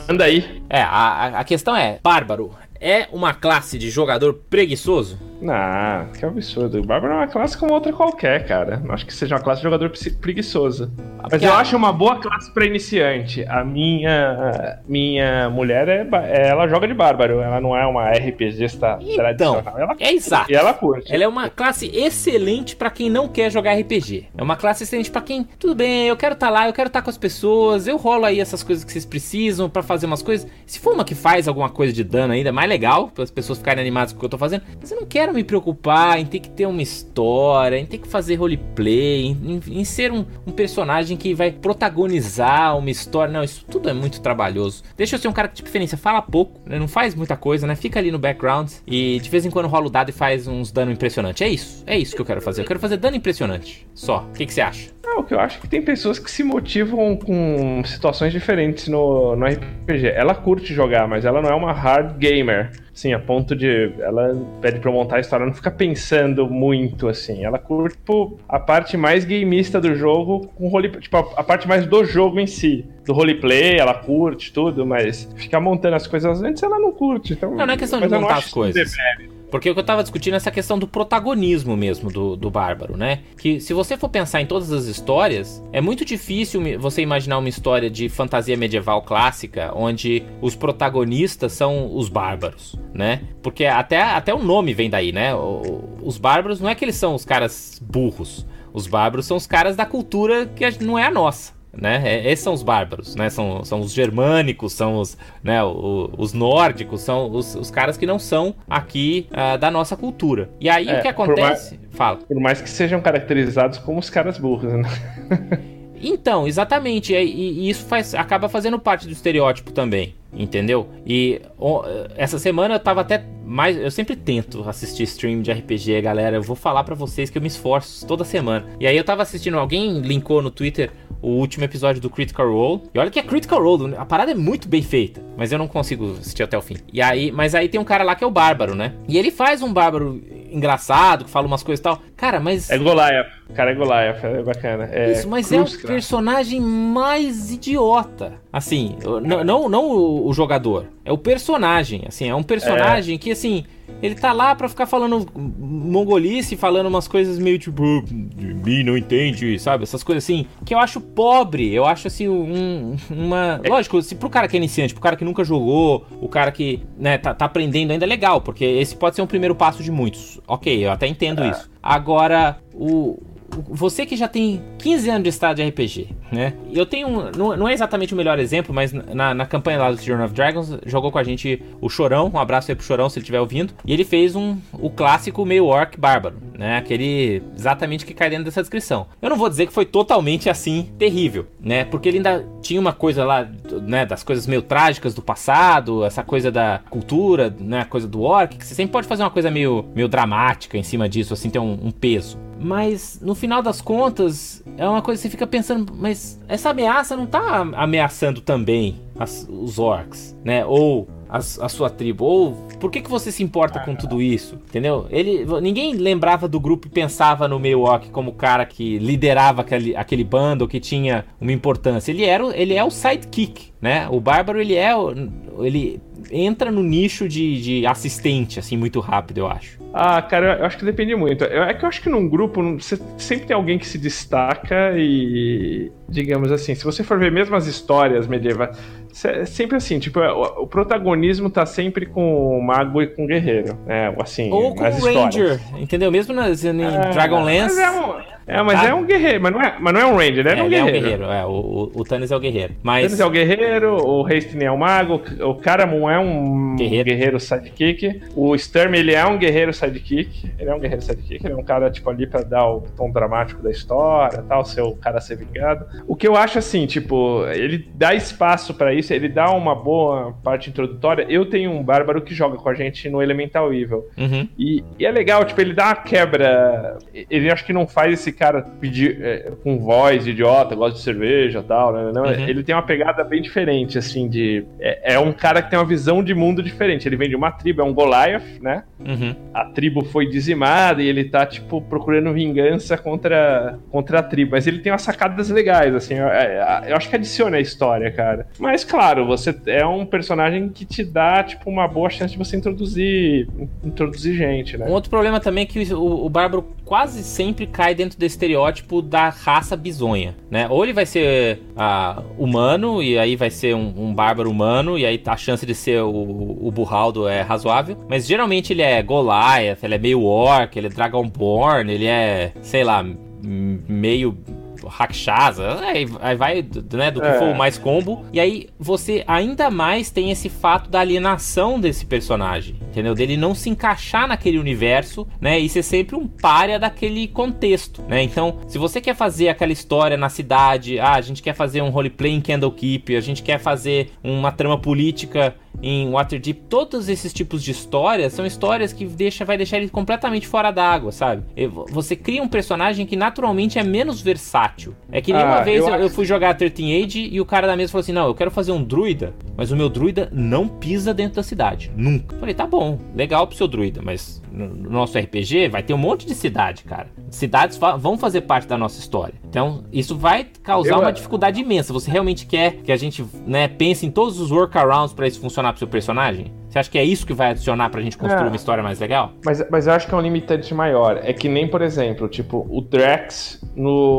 Manda aí. É, a, a- a questão é: Bárbaro é uma classe de jogador preguiçoso? Não, que absurdo. O Bárbaro é uma classe como outra qualquer, cara. Não acho que seja uma classe de jogador preguiçoso. Mas eu acho uma boa classe pra iniciante. A minha minha mulher é ela joga de Bárbaro. Ela não é uma RPGista Então, tradicional. Ela, é exato. E ela curte. Ela é uma classe excelente pra quem não quer jogar RPG. É uma classe excelente pra quem, tudo bem, eu quero estar lá, eu quero estar com as pessoas, eu rolo aí essas coisas que vocês precisam pra fazer umas coisas. Se for uma que faz alguma coisa de dano ainda, é mais legal, para as pessoas ficarem animadas com o que eu tô fazendo. Mas eu não quero me preocupar em ter que ter uma história, em ter que fazer roleplay, em, em- em ser um, um personagem que vai protagonizar uma história. Não, isso tudo é muito trabalhoso. Deixa eu ser um cara que te diferencia, fala pouco, né? não faz muita coisa, né? Fica ali no background e de vez em quando rola o dado e faz uns dano impressionante. É isso, é isso que eu quero fazer. Eu quero fazer dano impressionante. Só. O que, você acha? Não, o que eu acho que tem pessoas que se motivam com situações diferentes no, no RPG. Ela curte jogar, mas ela não é uma hard gamer. Sim, a ponto de. Ela pede pra eu montar a história, ela não fica pensando muito assim. Ela curte tipo, a parte mais gameista do jogo, com role, tipo, a, a parte mais do jogo em si. Do roleplay, ela curte tudo, mas ficar montando as coisas antes ela não curte. Então, Não, não é questão de montar as coisas. Porque o que eu tava discutindo é essa questão do protagonismo mesmo do, do Bárbaro, né? Que se você for pensar em todas as histórias, é muito difícil você imaginar uma história de fantasia medieval clássica onde os protagonistas são os bárbaros, né? Porque até, até o nome vem daí, né? Os bárbaros não é que eles são os caras burros. Os bárbaros são os caras da cultura que não é a nossa. Né? É- Esses são os bárbaros, né? São, são os germânicos, são os, né, os nórdicos, são os, os caras que não são aqui ah, da nossa cultura. E aí É, o que por acontece? Fala. Por mais que sejam caracterizados como os caras burros, né? Então, exatamente. E, e- e isso faz, acaba fazendo parte do estereótipo também. Entendeu? E essa semana eu tava até mais. Eu sempre tento assistir stream de RPG, galera. Eu vou falar pra vocês que eu me esforço toda semana. E aí eu tava assistindo, alguém linkou no Twitter o último episódio do Critical Role. E olha que é Critical Role, a parada é muito bem feita. Mas eu não consigo assistir até o fim. E aí, mas aí tem um cara lá que é o Bárbaro, né? E ele faz um Bárbaro engraçado, que fala umas coisas e tal. Cara, mas. É Goliath. Cara é Goliath, é bacana. É Isso, mas é o Kruskra. personagem mais idiota. Assim, não, não o, o jogador, é o personagem. Assim, é um personagem que, assim, ele tá lá pra ficar falando mongolice, falando umas coisas meio tipo, de mim não entende, sabe? Essas coisas assim, que eu acho pobre. Eu acho, assim, um, uma. Lógico, se pro cara que é iniciante, pro cara que nunca jogou, o cara que, né, tá, tá aprendendo ainda é legal, porque esse pode ser um primeiro passo de muitos. Ok, eu até entendo isso. Agora, o. Você que já tem 15 anos de estado de RPG, né? Eu tenho um. Não, não é exatamente o melhor exemplo, mas na, na campanha lá do Journey of Dragons, jogou com a gente o Chorão. Um abraço aí pro Chorão se ele estiver ouvindo. E ele fez um, o clássico meio orc bárbaro, né? Aquele exatamente que cai dentro dessa descrição. Eu não vou dizer que foi totalmente assim terrível, né? Porque ele ainda tinha uma coisa lá, né? Das coisas meio trágicas do passado, essa coisa da cultura, né? A coisa do orc, que você sempre pode fazer uma coisa meio, meio dramática em cima disso, assim, ter um, um peso. Mas no final das contas, é uma coisa que você fica pensando, mas essa ameaça não tá ameaçando também as- os orcs, né? Ou as- a sua tribo, ou por que, que você se importa com tudo isso? Entendeu? Ele, ninguém lembrava do grupo e pensava no orc como o cara que liderava aquele, aquele bando, que tinha uma importância. Ele era, ele é o sidekick, né? O bárbaro ele é, ele entra no nicho de, de assistente assim muito rápido, eu acho. Ah, cara, eu acho que depende muito. É que eu acho que num grupo você sempre tem alguém que se destaca e, digamos assim, se você for ver mesmo as histórias medievais, é sempre assim, tipo, o, o protagonismo tá sempre com o mago e com o guerreiro, né? Assim, Ou com o Ranger, histórias. entendeu? Mesmo nas, em É, Dragonlance. Mas é um, é, mas Tá. é um guerreiro, mas não é, mas não é um Ranger, né? É, É, um ele é um guerreiro. guerreiro, é, o, o, Thanos é o guerreiro. Mas. Thanos é o guerreiro, o Hastings é o mago, o Caramon é um Guerreiro. guerreiro. sidekick, o Sturm ele é um guerreiro sidekick, ele é um guerreiro sidekick, ele é um cara tipo ali pra dar o tom dramático da história, tal, ser o cara ser vingado. O que eu acho assim, tipo, ele dá espaço pra isso, ele dá uma boa parte introdutória. Eu tenho um bárbaro que joga com a gente no Elemental Evil. Uhum. E, e é legal, tipo, ele dá uma quebra. Ele acho que não faz esse cara pedir é, com voz de idiota, gosta de cerveja e tal, né? Não, Uhum. Ele tem uma pegada bem diferente, assim, de. É, é um cara que tem uma visão de mundo diferente. Ele vem de uma tribo, é um Goliath, né? Uhum. A tribo foi dizimada e ele tá, tipo, procurando vingança contra, contra a tribo. Mas ele tem umas sacadas legais, assim. Eu, é, eu acho que adiciona a história, cara. Mas, claro, você é um personagem que te dá, tipo, uma boa chance de você introduzir, introduzir gente, né? Um outro problema também é que o, o Bárbaro quase sempre cai dentro do estereótipo da raça bizonha, né? Ou ele vai ser ah, humano, e aí vai ser um, um bárbaro humano, e aí a chance de ser o, o Burraldo é razoável. Mas geralmente ele é Goliath, ele é meio orc, ele é Dragonborn, ele é, sei lá, meio Rakshasa, aí, aí vai né, do que É. for mais combo. E aí você ainda mais tem esse fato da alienação desse personagem, entendeu? Dele não se encaixar naquele universo, né? E ser sempre um párea daquele contexto, né? Então, se você quer fazer aquela história na cidade, ah, a gente quer fazer um roleplay em Candlekeep, a gente quer fazer uma trama política em Waterdeep, todos esses tipos de histórias são histórias que deixa, vai deixar ele completamente fora d'água, sabe? E vo- Você cria um personagem que naturalmente é menos versátil. É que nem uma Ah, vez eu eu, eu fui jogar 13 Age e o cara da mesa falou assim: Não, eu quero fazer um druida, mas o meu druida não pisa dentro da cidade. Nunca. Falei, tá bom, legal pro seu druida, mas no no nosso RPG vai ter um monte de cidade, cara. Cidades fa- vão fazer parte da nossa história. Então, isso vai causar Eu- uma dificuldade imensa. Você realmente quer que a gente né, pense em todos os workarounds pra isso funcionar pro seu personagem? Você acha que é isso que vai adicionar pra gente construir É. uma história mais legal? Mas, mas eu acho que é um limitante maior. É que nem, por exemplo, tipo, o Drax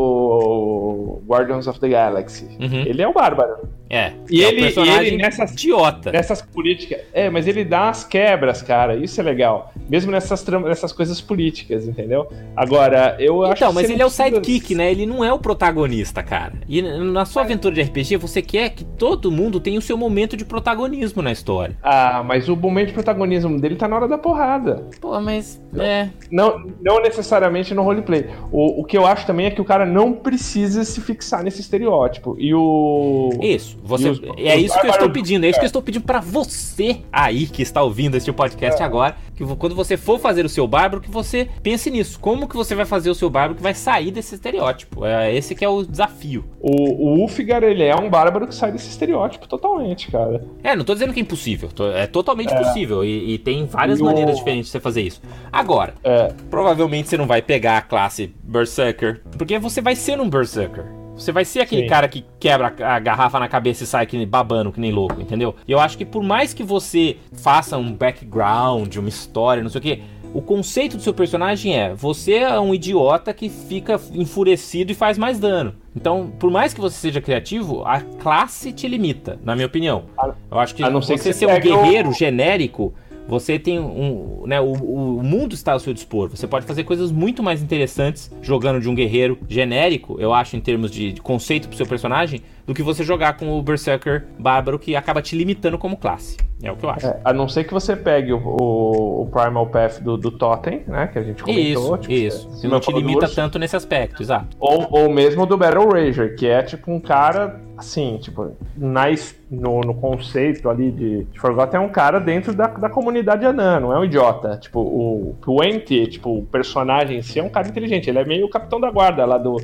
no Guardians of the Galaxy. Uhum. Ele é o bárbaro. É. E é um ele- e personagem ele nessas- idiota. Nessas políticas. É, mas ele dá umas quebras, cara. Isso é legal. Mesmo nessas, nessas coisas políticas, entendeu? Agora, eu acho Então, mas ele é o precisa- sidekick, né? Ele não é o protagonista, cara. E na sua aventura de RPG, você quer que todo mundo tenha o seu momento de protagonismo na história. Ah, mas o momento de protagonismo dele tá na hora da porrada. Pô, mas. É. Não, não necessariamente no roleplay. O, o que eu acho também é que o cara não precisa se fixar nesse estereótipo. E o. Isso. Você, E os- é os isso que eu estou pedindo, é isso que eu estou pedindo pra você aí que está ouvindo este podcast agora, que quando você for fazer o seu bárbaro, que você pense nisso. Como que você vai fazer o seu bárbaro que vai sair desse estereótipo? É esse que é o desafio. O, o Ulfgar, ele é um bárbaro que sai desse estereótipo totalmente, cara. É, não tô dizendo que é impossível, tô- é totalmente possível e, e tem várias E o- maneiras diferentes de você fazer isso. Agora, É, provavelmente você não vai pegar a classe Berserker, porque você vai ser um Berserker. Você vai ser aquele Sim. cara que quebra a garrafa na cabeça e sai que babando que nem louco, entendeu? E eu acho que por mais que você faça um background, uma história, não sei o que, o conceito do seu personagem é: você é um idiota que fica enfurecido e faz mais dano. Então, por mais que você seja criativo, a classe te limita, na minha opinião. Eu acho que a não ser você que ser você um pegue o- guerreiro genérico, você tem um. Né, o, o mundo está ao seu dispor. Você pode fazer coisas muito mais interessantes jogando de um guerreiro genérico, eu acho, em termos de, de conceito pro seu personagem, do que você jogar com o Berserker Bárbaro, que acaba te limitando como classe. É o que eu acho. é, a não ser que você pegue o, o- o Primal Path do, do Totem, né? Que a gente comentou. Isso, tipo, isso. Você não te limita urso. tanto nesse aspecto, exato. Ou, ou mesmo do Battle Rager, que é tipo um cara, assim, tipo, na, es- no, no conceito ali de, de Forgotten é um cara dentro da, da comunidade anã, não é um idiota. Tipo, o Twenty, tipo, o personagem em si é um cara inteligente, ele é meio o capitão da guarda lá do.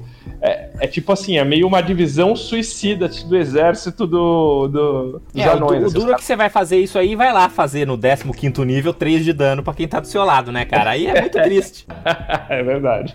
É, é tipo assim, é meio uma divisão suicida do exército do, do, dos É, o, anões. o os duro é que você vai fazer isso aí e vai lá fazer no 15 nível 3 de dano pra quem tá do seu lado, né, cara? Aí é muito triste. é verdade.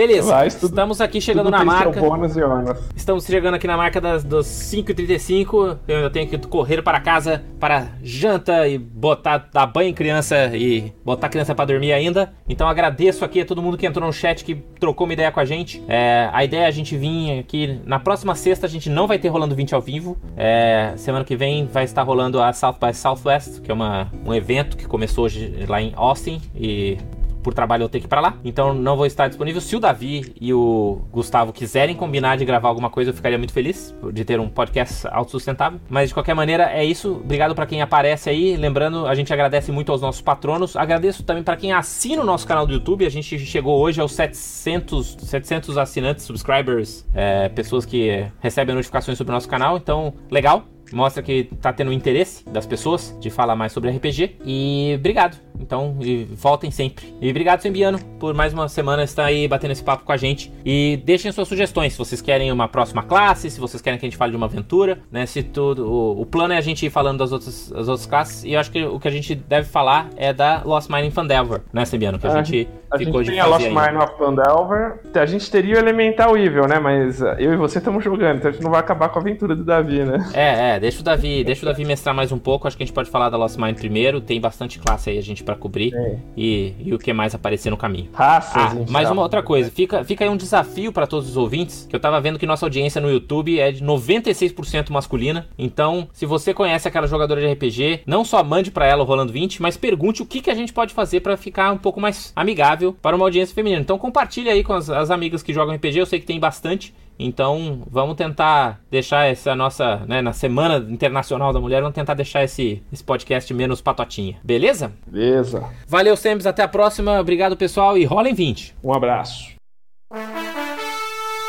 Beleza, Mas tudo- estamos aqui chegando Tudo na marca. Seu bônus e ônus. Estamos chegando aqui na marca das, dos 5h35. Eu ainda tenho que correr para casa para janta e botar, dar banho em criança e botar a criança para dormir ainda. Então agradeço aqui a todo mundo que entrou no chat, que trocou uma ideia com a gente. É, a ideia é a gente vir aqui. Na próxima sexta a gente não vai ter rolando 20 ao vivo. É, semana que vem vai estar rolando a South by Southwest, que é uma, um evento que começou hoje lá em Austin. E por trabalho eu tenho que ir pra lá. Então não vou estar disponível. Se o Davi e o Gustavo quiserem combinar de gravar alguma coisa, eu ficaria muito feliz de ter um podcast autossustentável. Mas de qualquer maneira, é isso. Obrigado pra quem aparece aí. Lembrando, a gente agradece muito aos nossos patronos. Agradeço também pra quem assina o nosso canal do YouTube. A gente chegou hoje aos 700, 700 assinantes, subscribers, é, pessoas que recebem notificações sobre o nosso canal. Então, legal. Mostra que tá tendo interesse das pessoas de falar mais sobre RPG. E obrigado. Então, e voltem sempre. E obrigado, Sembiano, por mais uma semana estar aí batendo esse papo com a gente. E deixem suas sugestões. Se vocês querem uma próxima classe, se vocês querem que a gente fale de uma aventura, né? Se tudo. O, o plano é a gente ir falando das outras, das outras classes. E eu acho que o que a gente deve falar é da Lost Mine in Fandelver, né, Sembiano? Que a Ah, gente A gente tem a Lost. Mine of Pandelver. A gente teria o Elemental Evil, né? Mas uh, eu e você estamos jogando, então a gente não vai acabar com a aventura do Davi, né? É, é, deixa o Davi, deixa o Davi mestrar mais um pouco. Acho que a gente pode falar da Lost Mine primeiro. Tem bastante classe aí a gente pra cobrir. É. E, e o que mais aparecer no caminho. Raças, Ah, mais geral. uma outra coisa, fica, fica aí um desafio pra todos os ouvintes, que eu tava vendo que nossa audiência no YouTube é de 96% masculina. Então, se você conhece aquela jogadora de RPG, não só mande pra ela o Rolando 20, mas pergunte o que, que a gente pode fazer pra ficar um pouco mais amigável para uma audiência feminina. Então, compartilha aí com as, as amigas que jogam RPG, eu sei que tem bastante. Então, vamos tentar deixar essa nossa, né, na Semana Internacional da Mulher, vamos tentar deixar esse, esse podcast menos patotinha. Beleza? Beleza. Valeu, Sembs, até a próxima. Obrigado, pessoal, e rolem 20. Um abraço.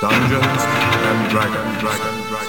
Dungeons and Dragons. Dragon, Dragon, Dragon.